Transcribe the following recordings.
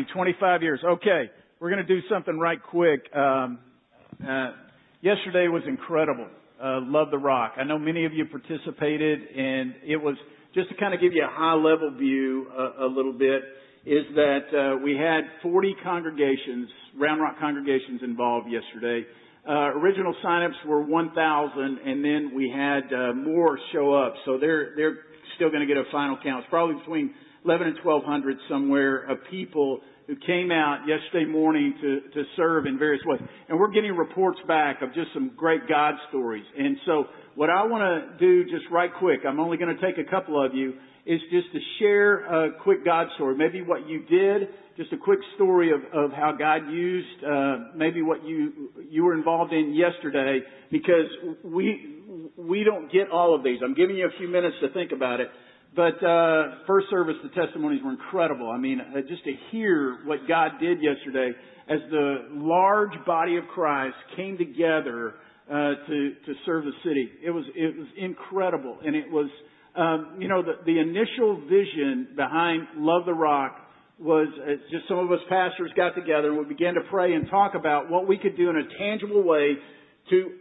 Interesting. 25 years. Okay. We're going to do something right quick. Um, uh, yesterday was incredible. Uh, Love the Rock. I know many of you participated and it was just to kind of give you a high level view uh, a little bit is that uh, we had 40 congregations, Round Rock congregations involved yesterday. Uh, original signups were 1,000, and then we had uh, more show up. So they're they're still going to get a final count. It's probably between 11 and 1,200 somewhere of people who came out yesterday morning to to serve in various ways. And we're getting reports back of just some great God stories. And so what I want to do just right quick, I'm only going to take a couple of you, is just to share a quick God story. Maybe what you did, just a quick story of, of how God used, uh, maybe what you, you were involved in yesterday, because we, we don't get all of these. I'm giving you a few minutes to think about it. But uh, first service, the testimonies were incredible. I mean, uh, just to hear what God did yesterday as the large body of Christ came together uh, to to serve the city. It was it was incredible, and it was um, you know, the, the initial vision behind Love the Rock was uh, just some of us pastors got together and we began to pray and talk about what we could do in a tangible way to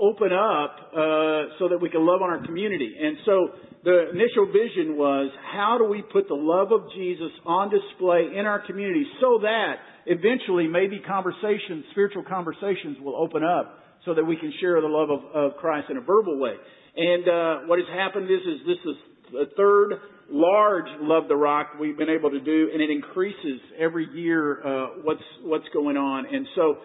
open up uh, so that we can love on our community. And so the initial vision was how do we put the love of Jesus on display in our community so that eventually maybe conversations, spiritual conversations will open up so that we can share the love of, of Christ in a verbal way. And uh, what has happened is, is this is the third large Love the Rock we've been able to do, and it increases every year uh, what's what's going on. And so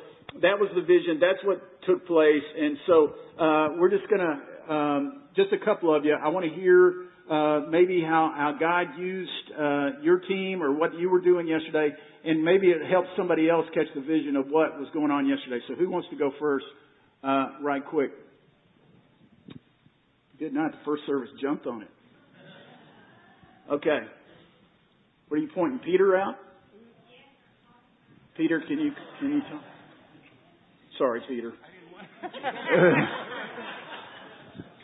that was the vision. That's what took place. And so uh, we're just gonna um, just a couple of you. I want to hear uh, maybe how, how God used uh, your team or what you were doing yesterday, and maybe it helps somebody else catch the vision of what was going on yesterday. So who wants to go first, uh, right quick? Good night. The first service jumped on it. Okay. What are you pointing Peter out? Peter, can you can you tell? Sorry, Peter.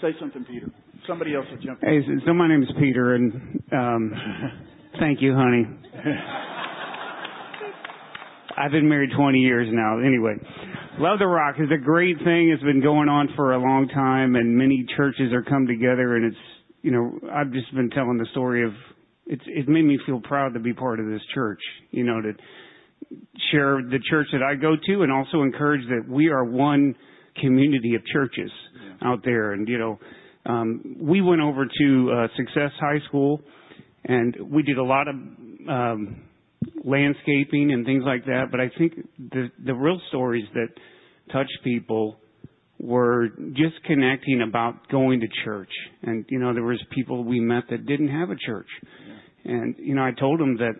Say something, Peter. Somebody else will jump. Hey, so my name is Peter, and um, thank you, honey. I've been married 20 years now. Anyway, Love the Rock is a great thing. It's been going on for a long time, and many churches are come together. And it's you know I've just been telling the story of it's it made me feel proud to be part of this church. You know to share the church that I go to, and also encourage that we are one community of churches yeah. out there. And you know um, we went over to uh, Success High School, and we did a lot of um, landscaping and things like that. But I think the the real stories that touch people were just connecting about going to church. And you know, there was people we met that didn't have a church. Yeah. And you know, I told them that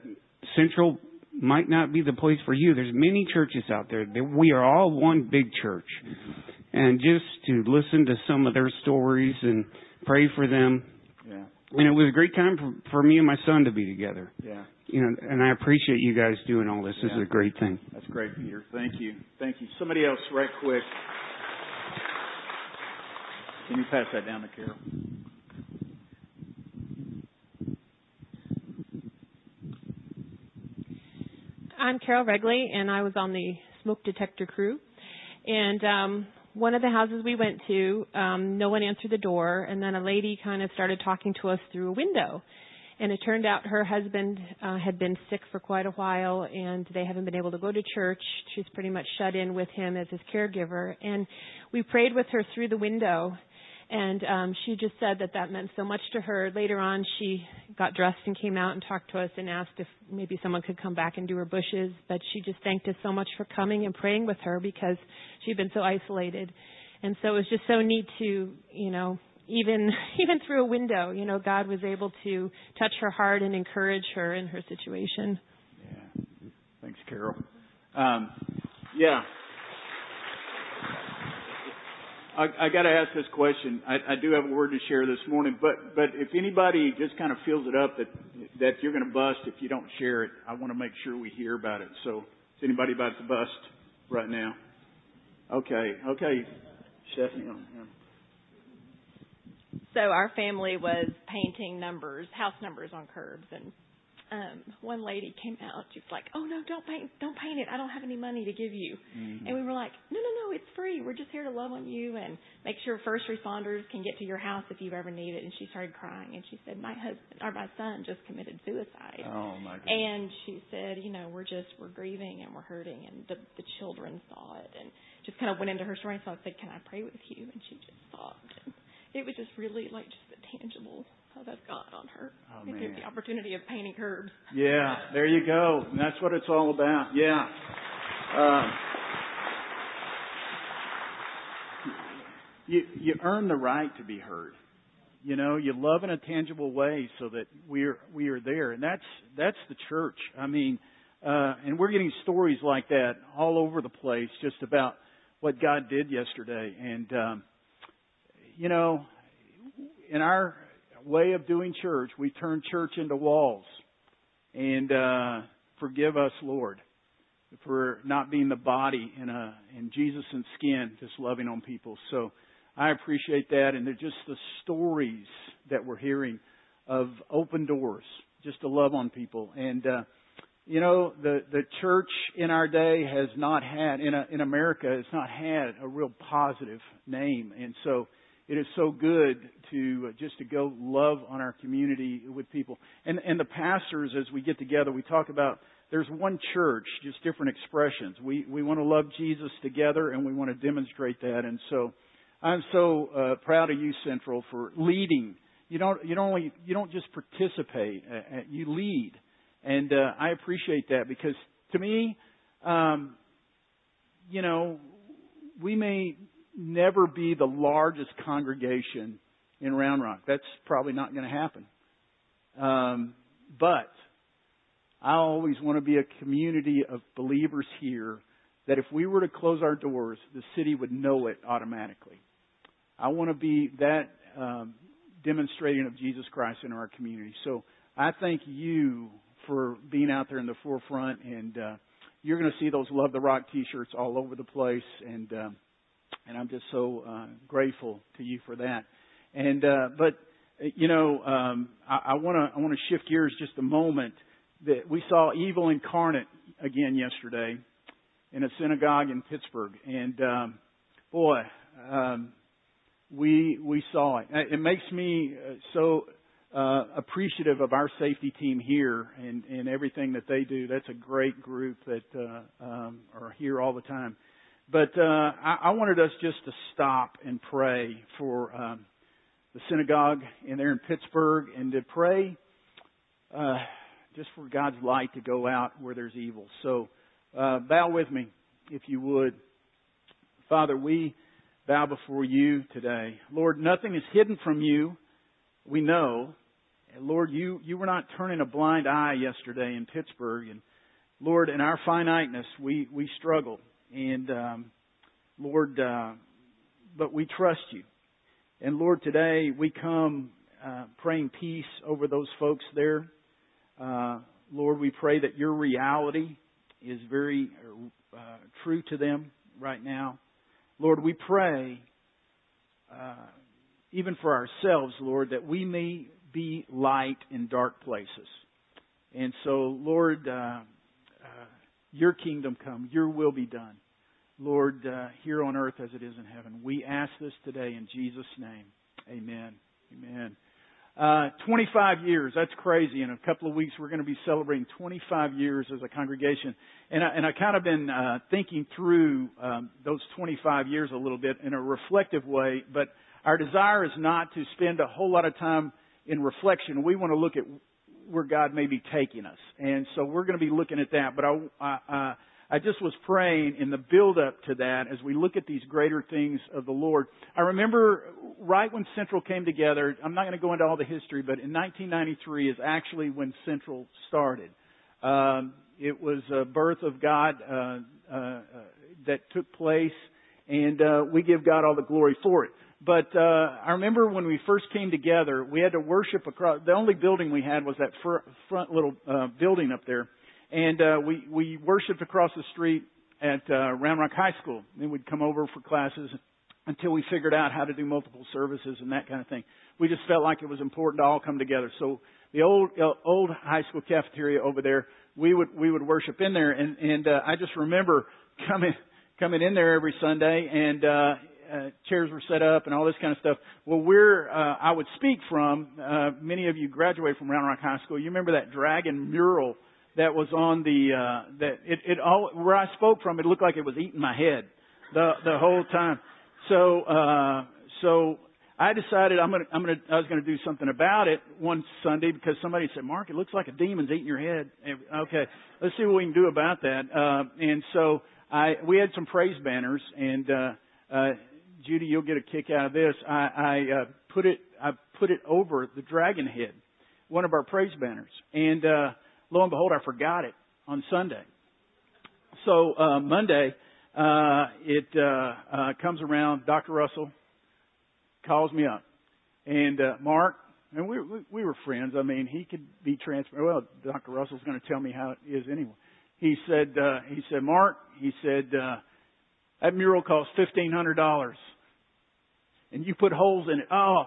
Central might not be the place for you. There's many churches out there. We are all one big church. And just to listen to some of their stories and pray for them. Yeah. And it was a great time for, for me and my son to be together. Yeah you know, and I appreciate you guys doing all this. This yeah. is a great thing. That's great, Peter. Thank you. Thank you. Somebody else, right quick. Can you pass that down to Carol? I'm Carol Regley, and I was on the smoke detector crew. And um, one of the houses we went to, um, no one answered the door, and then a lady kind of started talking to us through a window. And it turned out her husband uh, had been sick for quite a while, and they haven't been able to go to church. She's pretty much shut in with him as his caregiver. And we prayed with her through the window, and um, she just said that that meant so much to her. Later on, she got dressed and came out and talked to us and asked if maybe someone could come back and do her bushes. But she just thanked us so much for coming and praying with her because she'd been so isolated. And so it was just so neat to, you know, even even through a window, you know, God was able to touch her heart and encourage her in her situation. Yeah. Thanks, Carol. Um, yeah. I, I got to ask this question. I, I do have a word to share this morning, but but if anybody just kind of feels it up that that you're going to bust if you don't share it, I want to make sure we hear about it. So, is anybody about to bust right now? Okay, okay, Stephanie. So our family was painting numbers, house numbers on curbs, and um one lady came out. She was like, "Oh no, don't paint, don't paint it. I don't have any money to give you." Mm-hmm. And we were like, "No, no, no, it's free. We're just here to love on you and make sure first responders can get to your house if you ever need it." And she started crying and she said, "My husband or my son just committed suicide." Oh my goodness. And she said, "You know, we're just we're grieving and we're hurting." And the the children saw it and just kind of went into her story. So I said, "Can I pray with you?" And she just sobbed. And it was just really like just a tangible love of God on her. Oh, man. the opportunity of painting curbs. Yeah, there you go. And that's what it's all about. Yeah. Uh, you you earn the right to be heard. You know, you love in a tangible way so that we're we are there, and that's that's the church. I mean, uh, and we're getting stories like that all over the place, just about what God did yesterday. And um, you know, in our way of doing church, we turn church into walls. And uh, forgive us, Lord, for not being the body in a in Jesus and skin, just loving on people. So I appreciate that, and they're just the stories that we're hearing of open doors, just to love on people. And uh, you know, the the church in our day has not had in a, in America has not had a real positive name, and so it is so good to uh, just to go love on our community with people. And and the pastors, as we get together, we talk about there's one church, just different expressions. We we want to love Jesus together, and we want to demonstrate that. And so, I'm so uh, proud of you, Central, for leading. You don't you don't only you don't just participate, uh, uh you lead, and uh, I appreciate that because to me, um, you know, we may never be the largest congregation in Round Rock. That's probably not going to happen. Um, but I always want to be a community of believers here that if we were to close our doors, the city would know it automatically. I want to be that um, demonstrating of Jesus Christ in our community. So I thank you for being out there in the forefront, and uh, you're going to see those Love the Rock T-shirts all over the place, and um, and I'm just so uh, grateful to you for that. And uh, but you know, um, I want to I want to shift gears just a moment. That we saw evil incarnate again yesterday in a synagogue in Pittsburgh, and um, boy, um, we we saw it. It makes me uh, so uh, appreciative of our safety team here and, and everything that they do. That's a great group that uh, um, are here all the time. But uh, I, I wanted us just to stop and pray for um, the synagogue in there in Pittsburgh and to pray uh, just for God's light to go out where there's evil. So uh, bow with me, if you would. Father, we bow before you today. Lord, nothing is hidden from you. We know. Lord, you, you were not turning a blind eye yesterday in Pittsburgh. And Lord, in our finiteness, we, we struggled. And um, Lord, uh, but we trust you. And Lord, today we come uh, praying peace over those folks there. Uh, Lord, we pray that your reality is very uh, true to them right now. Lord, we pray, uh, even for ourselves, Lord, that we may be light in dark places. And so, Lord, uh, your kingdom come, your will be done. Lord, uh, here on earth as it is in heaven. We ask this today in Jesus' name. Amen. Amen. Uh, 25 years, that's crazy. In a couple of weeks, we're going to be celebrating 25 years as a congregation. And I, and I kind of been uh, thinking through um, those 25 years a little bit in a reflective way, but our desire is not to spend a whole lot of time in reflection. We want to look at where God may be taking us. And so we're going to be looking at that. But I, I, just was praying in the build up to that as we look at these greater things of the Lord. I remember right when Central came together, I'm not going to go into all the history, but in 1993 is actually when Central started. Um, it was a birth of God uh, uh, uh, that took place, and uh, we give God all the glory for it. But uh, I remember when we first came together, we had to worship across. The only building we had was that fr- front little uh, building up there and uh, we we worshipped across the street at uh, Round Rock High School. Then we'd come over for classes until we figured out how to do multiple services and that kind of thing. We just felt like it was important to all come together. So the old uh, old high school cafeteria over there. We would we would worship in there, and and uh, I just remember coming coming in there every Sunday, and uh, uh, chairs were set up and all this kind of stuff. Well, we're uh, I would speak from. Uh, many of you graduated from Round Rock High School. You remember that dragon mural that was on the uh, that it it all where I spoke from. It looked like it was eating my head the the whole time. So uh, so I decided I'm gonna I'm gonna I was gonna do something about it one Sunday because somebody said, Mark, it looks like a demon's eating your head. Okay, let's see what we can do about that. Uh, and so I we had some praise banners and. Uh, uh, Judy, you'll get a kick out of this. I, I uh, put it I put it over the dragon head, one of our praise banners, and uh, lo and behold, I forgot it on Sunday. So uh, Monday, uh, it uh, uh, comes around. Dr. Russell calls me up, and uh, Mark, and we, we we were friends. I mean, he could be transparent. Well, Dr. Russell's going to tell me how it is anyway. He said, uh, he said, Mark, he said, uh, that mural cost fifteen hundred dollars and you put holes in it. Oh,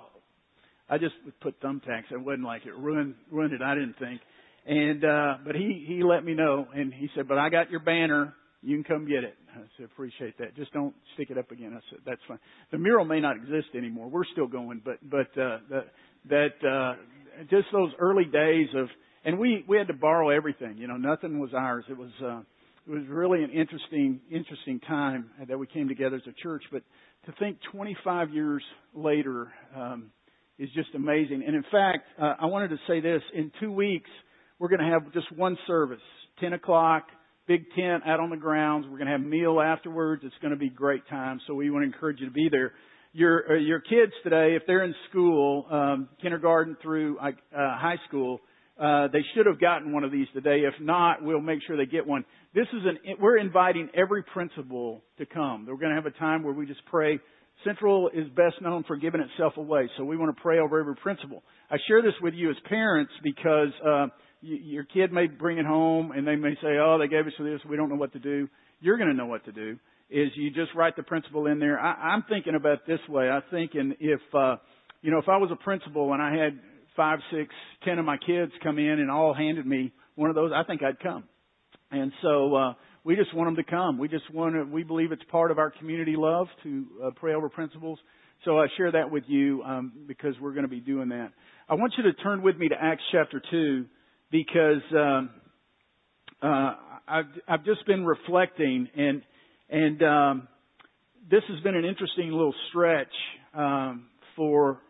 I just put thumbtacks. It wasn't like it ruined ruined it. I didn't think. And uh, but he he let me know, and he said, "But I got your banner. You can come get it." I said, "Appreciate that. Just don't stick it up again." I said, "That's fine." The mural may not exist anymore. We're still going, but but uh, that that uh, just those early days of, and we we had to borrow everything. You know, nothing was ours. It was. Uh, it was really an interesting, interesting time that we came together as a church. But to think 25 years later um, is just amazing. And in fact, uh, I wanted to say this: in two weeks, we're going to have just one service, 10 o'clock, big tent out on the grounds. We're going to have meal afterwards. It's going to be great time. So we want to encourage you to be there. Your uh, your kids today, if they're in school, um, kindergarten through uh, high school, uh, they should have gotten one of these today. If not, we'll make sure they get one. This is an, we're inviting every principal to come. We're going to have a time where we just pray. Central is best known for giving itself away, so we want to pray over every principal. I share this with you as parents because uh, your kid may bring it home and they may say, "Oh, they gave us this. We don't know what to do." You're going to know what to do. Is you just write the principal in there. I, I'm thinking about this way. I'm thinking if uh, you know if I was a principal and I had five, six, ten of my kids come in and all handed me one of those, I think I'd come. And so uh, we just want them to come. We just want to. We believe it's part of our community love to uh, pray over principals. So I share that with you um, because we're going to be doing that. I want you to turn with me to Acts chapter two because um, uh, I've, I've just been reflecting and and um, this has been an interesting little stretch um, for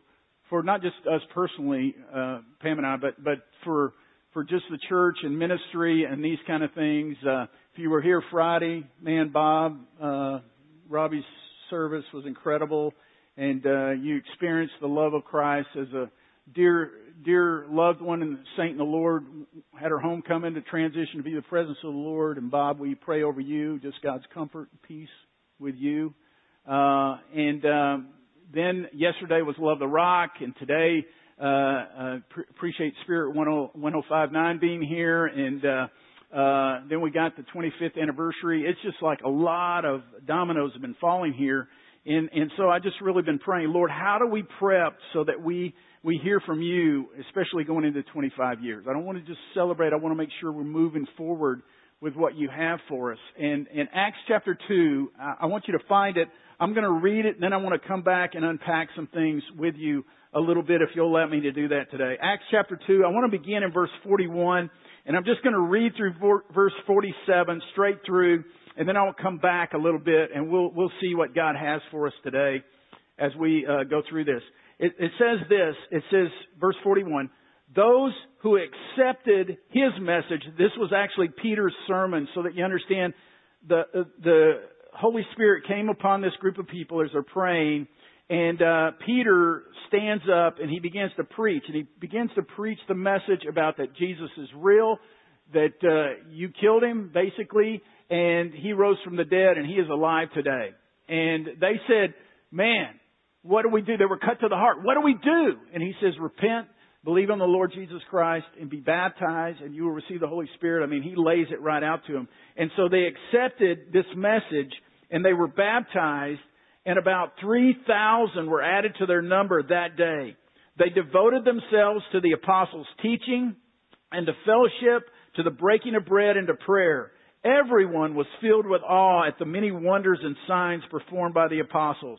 for not just us personally, uh, Pam and I, but but for for just the church and ministry and these kind of things. Uh, if you were here Friday, man, Bob, uh, Robbie's service was incredible, and uh, you experienced the love of Christ as a dear dear loved one and saint in the Lord had her homecoming to transition to be the presence of the Lord. And Bob, we pray over you, just God's comfort and peace with you. Uh, and um, then yesterday was Love the Rock, and today uh, uh, pre- appreciate Spirit 1059 being here, and uh, uh, then we got the 25th anniversary. It's just like a lot of dominoes have been falling here, and and so I just really been praying, Lord, how do we prep so that we we hear from you, especially going into 25 years. I don't want to just celebrate. I want to make sure we're moving forward with what you have for us. And in Acts chapter 2, I want you to find it. I'm going to read it, and then I want to come back and unpack some things with you a little bit if you'll let me to do that today. Acts chapter 2, I want to begin in verse 41, and I'm just going to read through verse 47 straight through, and then I'll come back a little bit, and we'll, we'll see what God has for us today as we uh, go through this. It, it says this, it says, verse 41, those who accepted his message, this was actually Peter's sermon, so that you understand the, the Holy Spirit came upon this group of people as they're praying, and uh, Peter stands up and he begins to preach, and he begins to preach the message about that Jesus is real, that uh, you killed him basically, and he rose from the dead, and he is alive today. And they said, "Man, what do we do?" They were cut to the heart. What do we do? And he says, "Repent." Believe on the Lord Jesus Christ and be baptized and you will receive the Holy Spirit. I mean, he lays it right out to them. And so they accepted this message and they were baptized and about 3,000 were added to their number that day. They devoted themselves to the apostles' teaching and to fellowship, to the breaking of bread and to prayer. Everyone was filled with awe at the many wonders and signs performed by the apostles.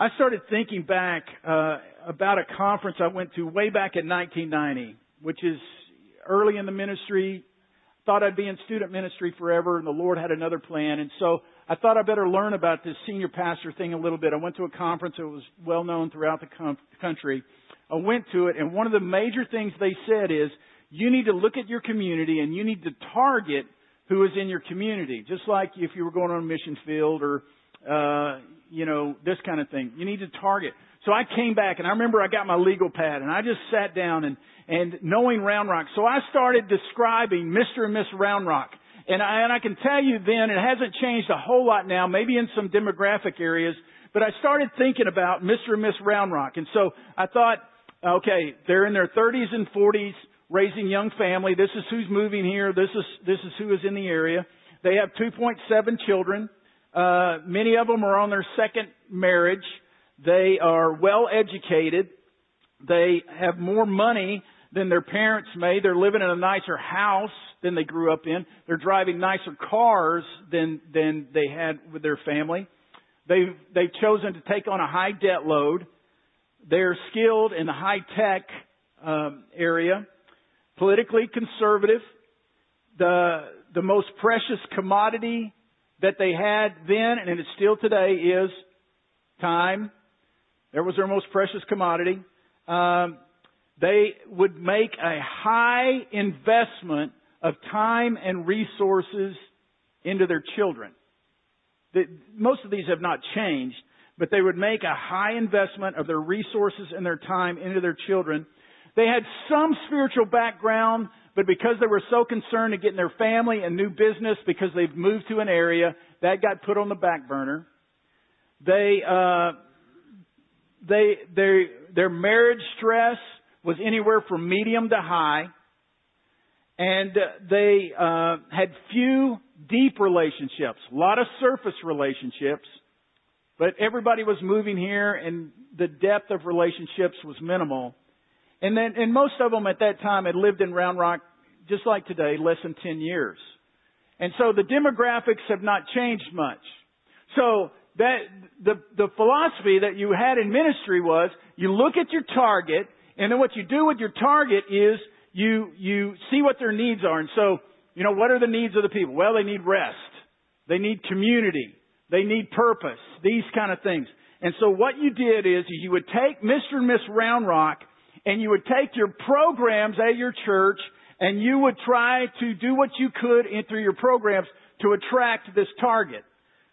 I started thinking back uh, about a conference I went to way back in 1990, which is early in the ministry. Thought I'd be in student ministry forever, and the Lord had another plan. And so I thought I better learn about this senior pastor thing a little bit. I went to a conference that was well known throughout the com- country. I went to it, and one of the major things they said is you need to look at your community and you need to target who is in your community. Just like if you were going on a mission field or, uh, you know, this kind of thing. You need to target. So I came back and I remember I got my legal pad and I just sat down and, and knowing Round Rock. So I started describing Mr. and Miss Round Rock. And I, and I can tell you then, it hasn't changed a whole lot now, maybe in some demographic areas, but I started thinking about Mr. and Miss Round Rock. And so I thought, okay, they're in their 30s and 40s, raising young family. This is who's moving here. This is, this is who is in the area. They have 2.7 children. Uh, many of them are on their second marriage. They are well educated. They have more money than their parents made. They're living in a nicer house than they grew up in. They're driving nicer cars than than they had with their family. They've they've chosen to take on a high debt load. They're skilled in the high tech um, area, politically conservative. The the most precious commodity that they had then, and it's still today, is time. There was their most precious commodity. Um, they would make a high investment of time and resources into their children. The, most of these have not changed, but they would make a high investment of their resources and their time into their children. They had some spiritual background, but because they were so concerned to getting their family and new business because they've moved to an area, that got put on the back burner. They, uh, they, they, their marriage stress was anywhere from medium to high. And they uh, had few deep relationships, a lot of surface relationships, but everybody was moving here and the depth of relationships was minimal. And then, and most of them at that time had lived in Round Rock, just like today, less than 10 years. And so the demographics have not changed much. So that, the, the philosophy that you had in ministry was, you look at your target, and then what you do with your target is, you, you see what their needs are. And so, you know, what are the needs of the people? Well, they need rest. They need community. They need purpose. These kind of things. And so what you did is you would take Mr. and Miss Round Rock and you would take your programs at your church and you would try to do what you could in, through your programs to attract this target.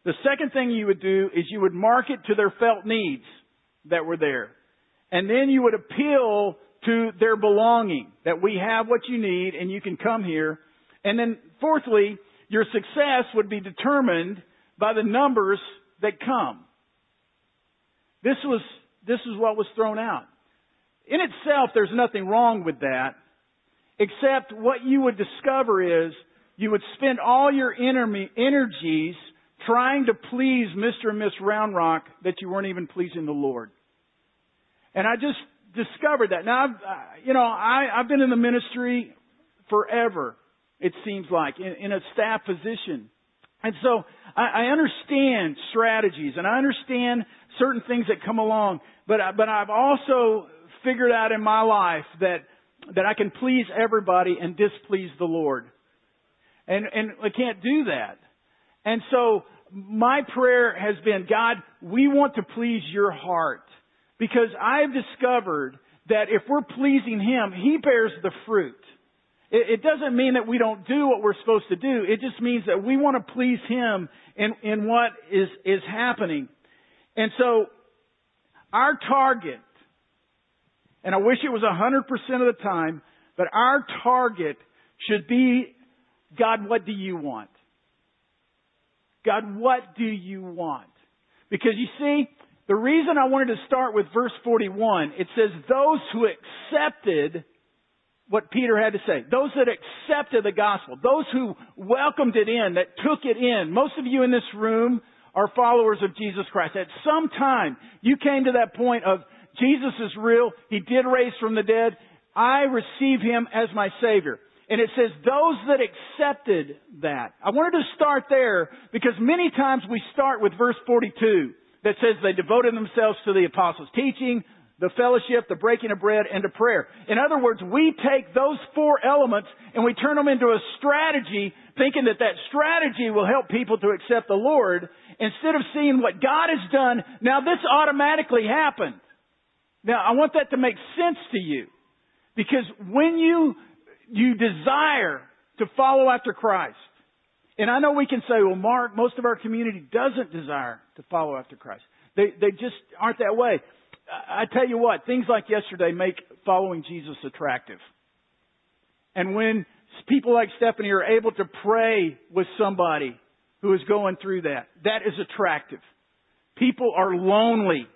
The second thing you would do is you would market to their felt needs that were there. And then you would appeal to their belonging, that we have what you need and you can come here. And then fourthly, your success would be determined by the numbers that come. This was, this is what was thrown out. In itself, there's nothing wrong with that, except what you would discover is you would spend all your energies trying to please Mr. and Miss Round Rock that you weren't even pleasing the Lord. And I just discovered that. Now, I've, uh, you know, I, I've been in the ministry forever, it seems like, in, in a staff position. And so I, I understand strategies and I understand certain things that come along, but, but I've also figured out in my life that, that I can please everybody and displease the Lord. And, and I can't do that. And so my prayer has been, God, we want to please your heart. Because I've discovered that if we're pleasing Him, He bears the fruit. It, doesn't mean that we don't do what we're supposed to do. It just means that we want to please Him in, in what is, is happening. And so, our target And I wish it was 100% of the time, but our target should be, God, what do you want? God, what do you want? Because you see, the reason I wanted to start with verse 41, it says, those who accepted what Peter had to say. Those that accepted the gospel. Those who welcomed it in, that took it in. Most of you in this room are followers of Jesus Christ. At some time, you came to that point of Jesus is real. He did raise from the dead. I receive Him as my Savior. And it says those that accepted that. I wanted to start there because many times we start with verse 42 that says they devoted themselves to the apostles' teaching, the fellowship, the breaking of bread, and to prayer. In other words, we take those four elements and we turn them into a strategy, thinking that that strategy will help people to accept the Lord, instead of seeing what God has done. Now this automatically happened. Now I want that to make sense to you. Because when you, you desire to follow after Christ, and I know we can say, well, Mark, most of our community doesn't desire to follow after Christ. They, they just aren't that way. I tell you what, things like yesterday make following Jesus attractive. And when people like Stephanie are able to pray with somebody who is going through that, that is attractive. People are lonely.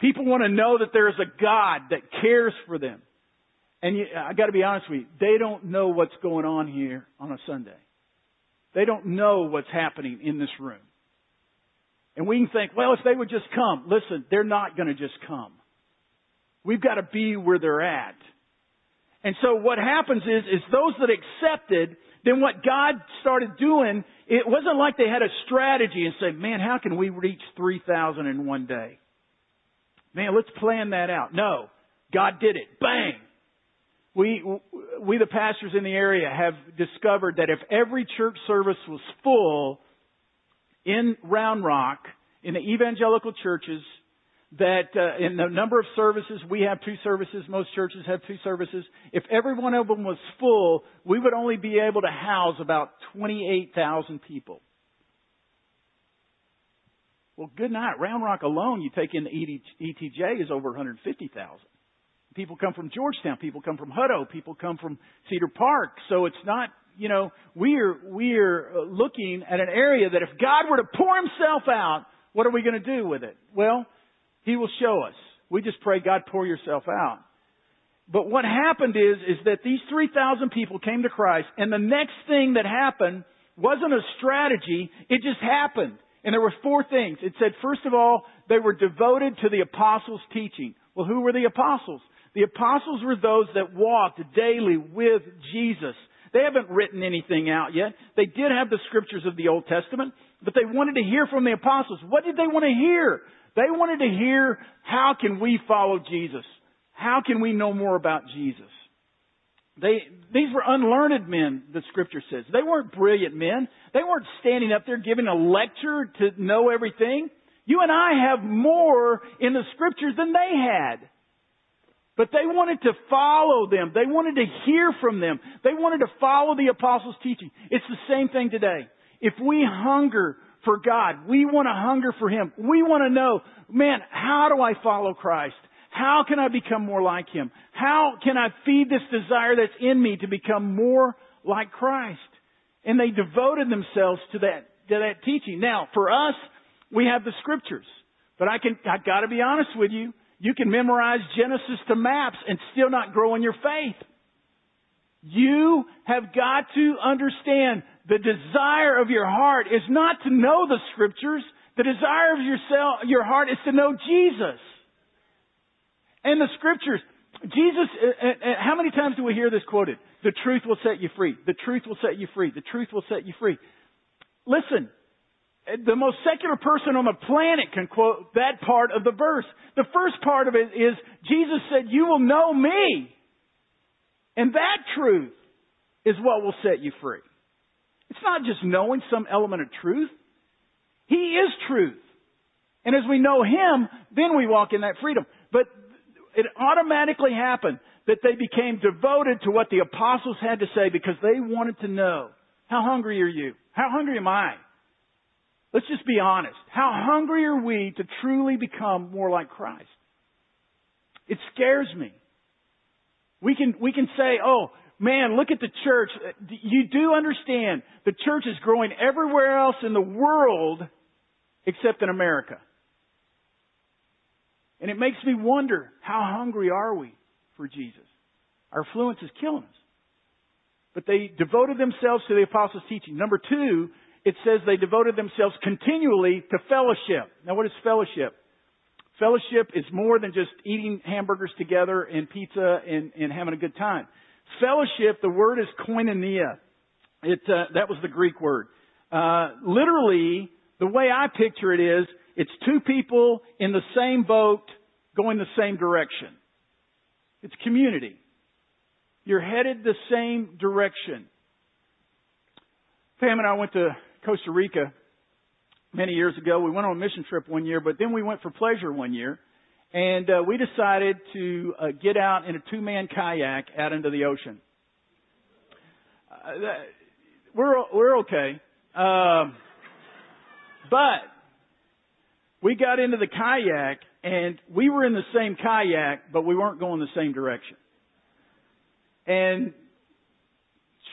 People want to know that there is a God that cares for them. And you, I got to be honest with you, they don't know what's going on here on a Sunday. They don't know what's happening in this room. And we can think, well, if they would just come. Listen, they're not going to just come. We've got to be where they're at. And so what happens is, is those that accepted, then what God started doing, it wasn't like they had a strategy and said, man, how can we reach 3,000 in one day? Man, let's plan that out. No. God did it. Bang! We, we the pastors in the area have discovered that if every church service was full, in Round Rock, in the evangelical churches, that uh, in the number of services, we have two services, most churches have two services. If every one of them was full, we would only be able to house about 28,000 people. Well, good night. Round Rock alone, you take in the ETJ, is over 150,000. People come from Georgetown. People come from Hutto. People come from Cedar Park. So it's not you know, we're, we're uh, looking at an area that if God were to pour himself out, what are we going to do with it? Well, he will show us. We just pray, God, pour yourself out. But what happened is, is that these 3,000 people came to Christ, and the next thing that happened wasn't a strategy, it just happened. And there were four things. It said, first of all, they were devoted to the apostles' teaching. Well, who were the apostles? The apostles were those that walked daily with Jesus. They haven't written anything out yet. They did have the scriptures of the Old Testament, but they wanted to hear from the apostles. What did they want to hear? They wanted to hear, how can we follow Jesus? How can we know more about Jesus? They, these were unlearned men, the scripture says. They weren't brilliant men. They weren't standing up there giving a lecture to know everything. You and I have more in the scriptures than they had. But they wanted to follow them. They wanted to hear from them. They wanted to follow the apostles' teaching. It's the same thing today. If we hunger for God, we want to hunger for Him. We want to know, man, how do I follow Christ? How can I become more like Him? How can I feed this desire that's in me to become more like Christ? And they devoted themselves to that, to that teaching. Now, for us, we have the scriptures. But I can, I've got to be honest with you. You can memorize Genesis to maps and still not grow in your faith. You have got to understand the desire of your heart is not to know the scriptures. The desire of your yourself, your heart is to know Jesus. And the scriptures, Jesus, uh, uh, uh, how many times do we hear this quoted? The truth will set you free. The truth will set you free. The truth will set you free. Listen, the most secular person on the planet can quote that part of the verse. The first part of it is Jesus said, you will know me. And that truth is what will set you free. It's not just knowing some element of truth. He is truth. And as we know Him, then we walk in that freedom. But it automatically happened that they became devoted to what the apostles had to say because they wanted to know. How hungry are you? How hungry am I? Let's just be honest. How hungry are we to truly become more like Christ? It scares me. We can, we can say, oh, man, look at the church. You do understand the church is growing everywhere else in the world except in America. And it makes me wonder, how hungry are we for Jesus? Our affluence is killing us. But they devoted themselves to the apostles' teaching. Number two, it says they devoted themselves continually to fellowship. Now what is fellowship? Fellowship is more than just eating hamburgers together and pizza and, and having a good time. Fellowship, the word is koinonia. It, uh, that was the Greek word. Uh, literally, the way I picture it is, it's two people in the same boat going the same direction. It's community. You're headed the same direction. Pam and I went to Costa Rica many years ago. We went on a mission trip one year, but then we went for pleasure one year. And uh, we decided to uh, get out in a two-man kayak out into the ocean. Uh, we're we're okay, um, but we got into the kayak and we were in the same kayak, but we weren't going the same direction. And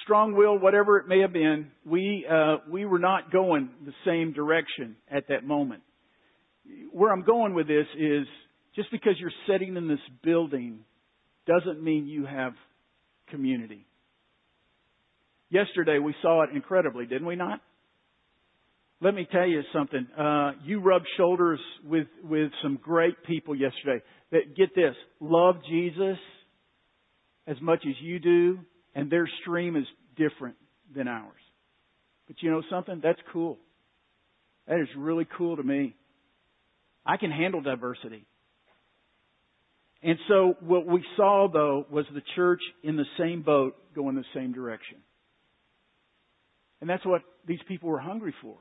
strong will, whatever it may have been, we uh, we were not going the same direction at that moment. Where I'm going with this is just because you're sitting in this building doesn't mean you have community. Yesterday we saw it incredibly, didn't we not? Let me tell you something. Uh, you rubbed shoulders with with some great people yesterday. That get this, love Jesus as much as you do, and their stream is different than ours. But you know something? That's cool. That is really cool to me. I can handle diversity. And so what we saw though was the church in the same boat going the same direction. And that's what these people were hungry for.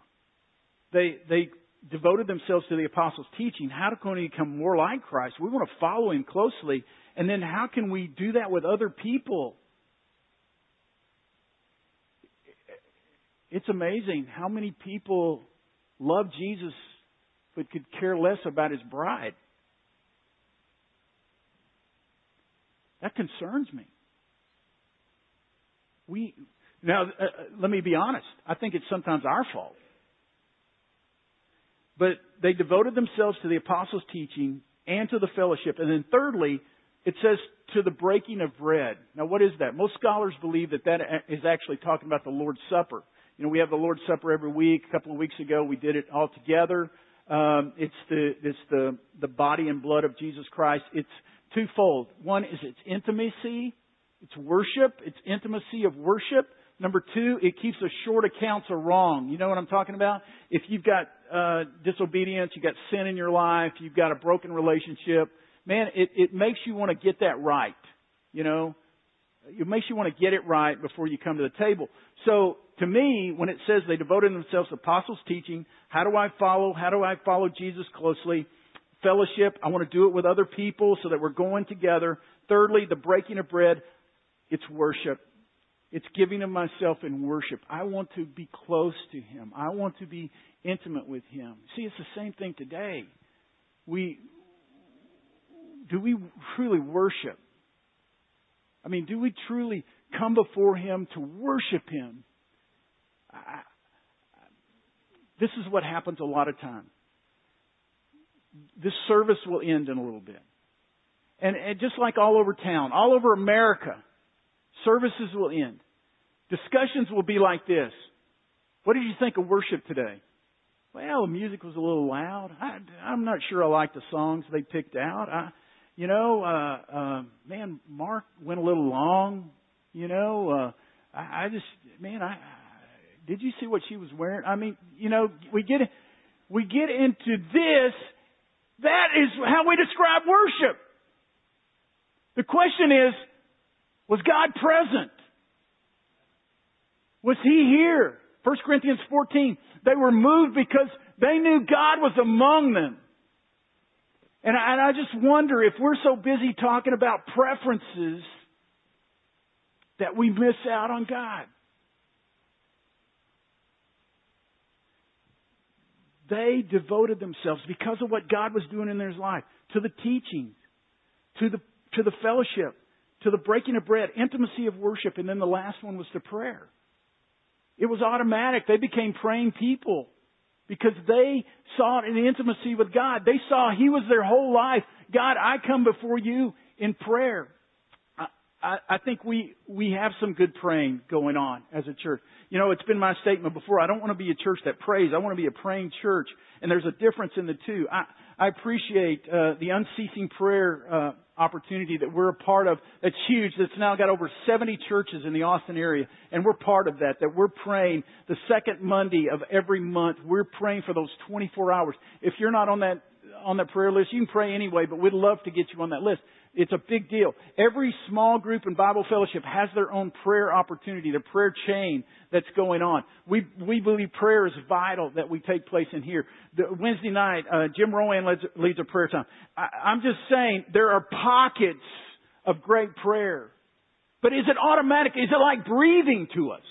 They, they devoted themselves to the apostles' teaching. How can we become more like Christ? We want to follow him closely. And then how can we do that with other people? It's amazing how many people love Jesus but could care less about his bride. That concerns me. We now uh, uh, let me be honest. I think it's sometimes our fault. But they devoted themselves to the apostles' teaching and to the fellowship. And then thirdly, it says to the breaking of bread. Now what is that? Most scholars believe that that is actually talking about the Lord's Supper. You know, we have the Lord's Supper every week. A couple of weeks ago, we did it all together. Um, it's the it's the the body and blood of Jesus Christ. It's twofold. One is its intimacy, it's worship, it's intimacy of worship. Number two, it keeps a short accounts of wrong. You know what I'm talking about? If you've got uh, disobedience, you've got sin in your life, you've got a broken relationship, man, it, it makes you want to get that right. You know, it makes you want to get it right before you come to the table. So to me, when it says they devoted themselves to apostles' teaching, how do I follow? How do I follow Jesus closely? Fellowship, I want to do it with other people so that we're going together. Thirdly, the breaking of bread, it's worship. It's giving of myself in worship. I want to be close to Him. I want to be intimate with Him. See, it's the same thing today. We, do we truly worship? I mean, do we truly come before Him to worship Him? I, this is what happens a lot of times. This service will end in a little bit. And, and just like all over town, all over America, services will end. Discussions will be like this. What did you think of worship today? Well, the music was a little loud. I, I'm not sure I like the songs they picked out. I, you know, uh, uh, man, Mark went a little long. You know, uh, I, I just, man, I, did you see what she was wearing? I mean, you know, we get, we get into this. That is how we describe worship. The question is, was God present? Was He here? 1 Corinthians 14. They were moved because they knew God was among them. And I, and I just wonder if we're so busy talking about preferences that we miss out on God. They devoted themselves because of what God was doing in their life to the teachings, to the, to the fellowship, to the breaking of bread, intimacy of worship, and then the last one was to prayer. It was automatic. They became praying people because they in the intimacy with God. They saw He was their whole life. God, I come before you in prayer. I, I think we, we have some good praying going on as a church. You know, it's been my statement before. I don't want to be a church that prays. I want to be a praying church. And there's a difference in the two. I, I appreciate uh, the unceasing prayer uh, opportunity that we're a part of. That's huge. That's now got over 70 churches in the Austin area, and we're part of that. That we're praying the second Monday of every month. We're praying for those 24 hours. If you're not on that on that prayer list, you can pray anyway. But we'd love to get you on that list. It's a big deal. Every small group in Bible fellowship has their own prayer opportunity, the prayer chain that's going on. We, we believe prayer is vital that we take place in here. The, Wednesday night, uh, Jim Rowan leads, leads a prayer time. I, I'm just saying there are pockets of great prayer. But is it automatic? Is it like breathing to us?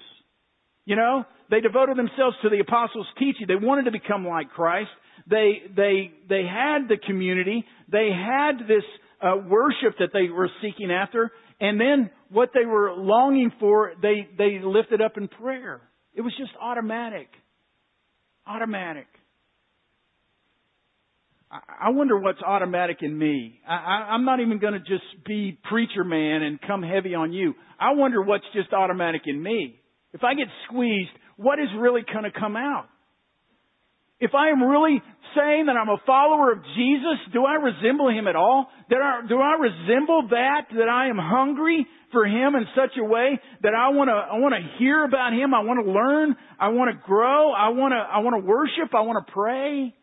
You know, they devoted themselves to the apostles' teaching. They wanted to become like Christ. They, they, they had the community. They had this uh, worship that they were seeking after, and then what they were longing for, they, they lifted up in prayer. It was just automatic. Automatic. I wonder what's automatic in me. I, I'm not even going to just be preacher man and come heavy on you. I wonder what's just automatic in me. If I get squeezed, what is really going to come out? If I am really saying that I'm a follower of Jesus, do I resemble Him at all? Do I, resemble that, that I am hungry for Him in such a way that I want to, I want to hear about Him, I want to learn, I want to grow, I want to, I want to worship, I want to pray?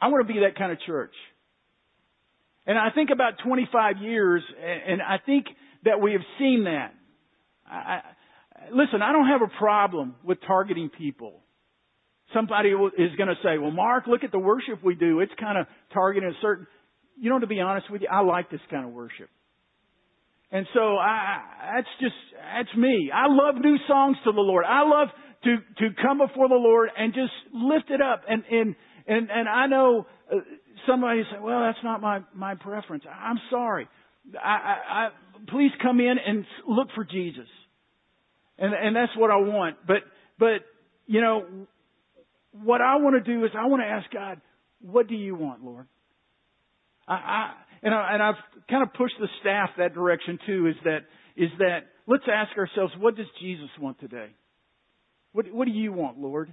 I want to be that kind of church. And I think about 25 years, and I think that we have seen that. I, listen, I don't have a problem with targeting people. Somebody is going to say, well, Mark, look at the worship we do. It's kind of targeting a certain, you know, to be honest with you, I like this kind of worship. And so I, that's just, that's me. I love new songs to the Lord. I love to, to come before the Lord and just lift it up. And, and, and, and I know uh, somebody say, well, that's not my, my preference. I'm sorry. I, I, I, please come in and look for Jesus. And, and that's what I want. But, but, you know, what I want to do is I want to ask God, what do you want, Lord? I, I and I, and I've kind of pushed the staff that direction too. Is that is that let's ask ourselves, what does Jesus want today? What what do you want, Lord?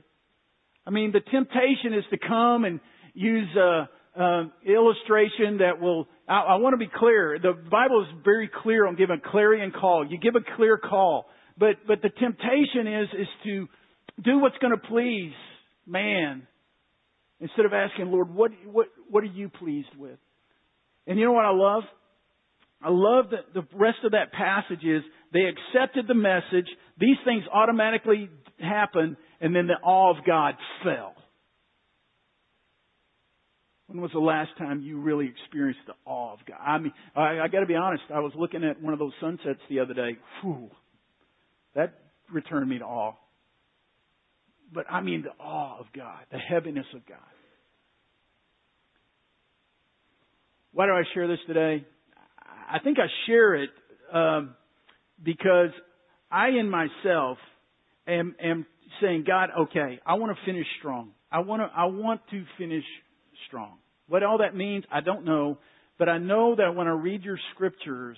I mean, the temptation is to come and use a, a illustration that will. I, I want to be clear. The Bible is very clear on giving a clarion call. You give a clear call, but but the temptation is is to do what's going to please man instead of asking, Lord, what, what, what are you pleased with? And you know what I love? I love that the rest of that passage is they accepted the message, these things automatically happened, and then the awe of God fell. When was the last time you really experienced the awe of God? I mean, I, I got to be honest. I was looking at one of those sunsets the other day. Whew, that returned me to awe but I mean the awe of God, the heaviness of God. Why do I share this today? I think I share it um, because I, in myself, am, am saying, God, okay, I want to finish strong. I want to, I want to finish strong. What all that means, I don't know, but I know that when I read your scriptures,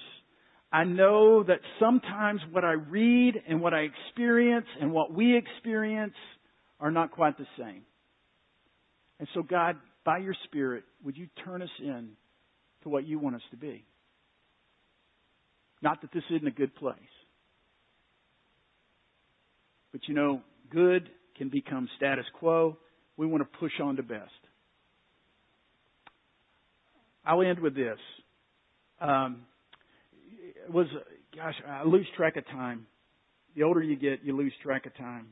I know that sometimes what I read and what I experience and what we experience are not quite the same. And so, God, by your Spirit, would you turn us in to what you want us to be? Not that this isn't a good place. But you know, good can become status quo. We want to push on to best. I'll end with this. Um, it was, gosh, I lose track of time. The older you get, you lose track of time.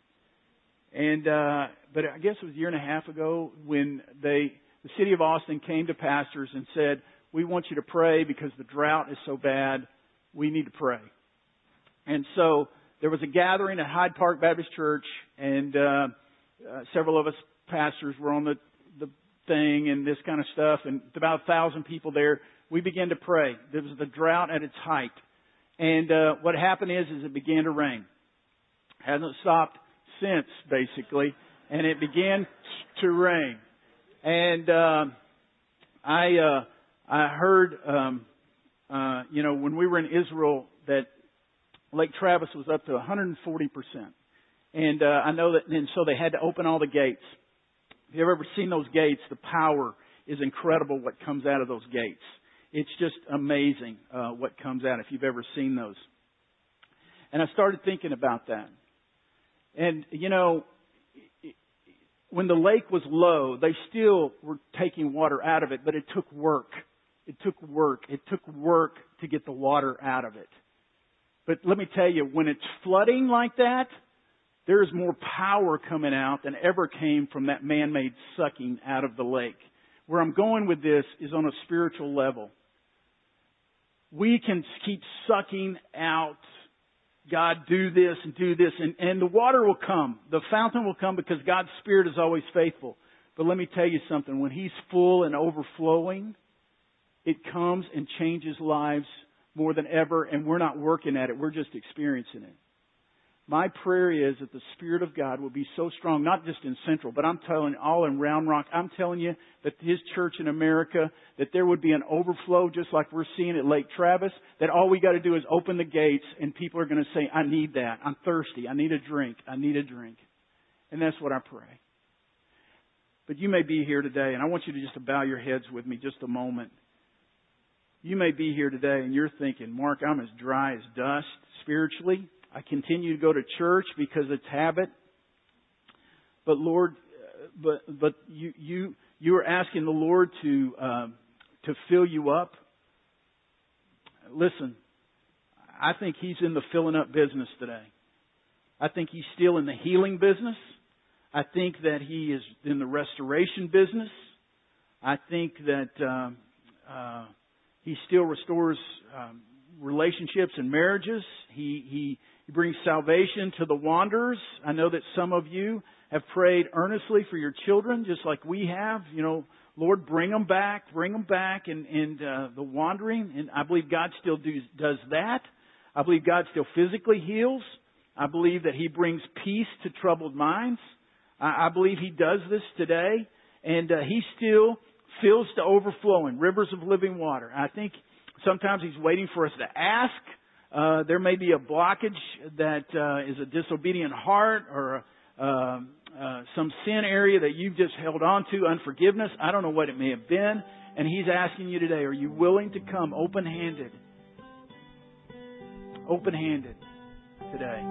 And uh, but I guess it was a year and a half ago when they, the city of Austin, came to pastors and said, "We want you to pray because the drought is so bad. We need to pray." And so there was a gathering at Hyde Park Baptist Church, and uh, uh, several of us pastors were on the the thing and this kind of stuff, and about a thousand people there. We began to pray. There was the drought at its height, and uh, what happened is, is it began to rain. Hasn't stopped since, basically, and it began to rain. And uh, I uh, I heard, um, uh, you know, when we were in Israel, that Lake Travis was up to 140 percent, and uh, I know that, and so they had to open all the gates. If you've ever seen those gates, the power is incredible. What comes out of those gates, it's just amazing uh, what comes out. If you've ever seen those, and I started thinking about that, and you know, when the lake was low, they still were taking water out of it, but it took work. It took work. It took work to get the water out of it. But let me tell you, when it's flooding like that, there is more power coming out than ever came from that man-made sucking out of the lake. Where I'm going with this is on a spiritual level. We can keep sucking out God, do this and do this, and, and the water will come. The fountain will come because God's Spirit is always faithful. But let me tell you something. When He's full and overflowing, it comes and changes lives more than ever, and we're not working at it. We're just experiencing it. My prayer is that the Spirit of God will be so strong, not just in Central, but I'm telling all in Round Rock. I'm telling you that His church in America, that there would be an overflow just like we're seeing at Lake Travis, that all we got to do is open the gates and people are going to say, I need that. I'm thirsty. I need a drink. I need a drink. And that's what I pray. But you may be here today, and I want you to just bow your heads with me just a moment. You may be here today and you're thinking, Mark, I'm as dry as dust spiritually. I continue to go to church because it's habit. But Lord, but but you you you are asking the Lord to um, to fill you up. Listen, I think He's in the filling up business today. I think He's still in the healing business. I think that He is in the restoration business. I think that um, uh, He still restores um, relationships and marriages. He He he brings salvation to the wanderers. I know that some of you have prayed earnestly for your children, just like we have. You know, Lord, bring them back, bring them back, and, and uh, the wandering. And I believe God still do, does that. I believe God still physically heals. I believe that He brings peace to troubled minds. I, I believe He does this today, and uh, He still fills to overflowing rivers of living water. I think sometimes He's waiting for us to ask uh, there may be a blockage that uh, is a disobedient heart or uh, uh, some sin area that you've just held on to, unforgiveness. I don't know what it may have been. And He's asking you today, are you willing to come open handed? Open handed today.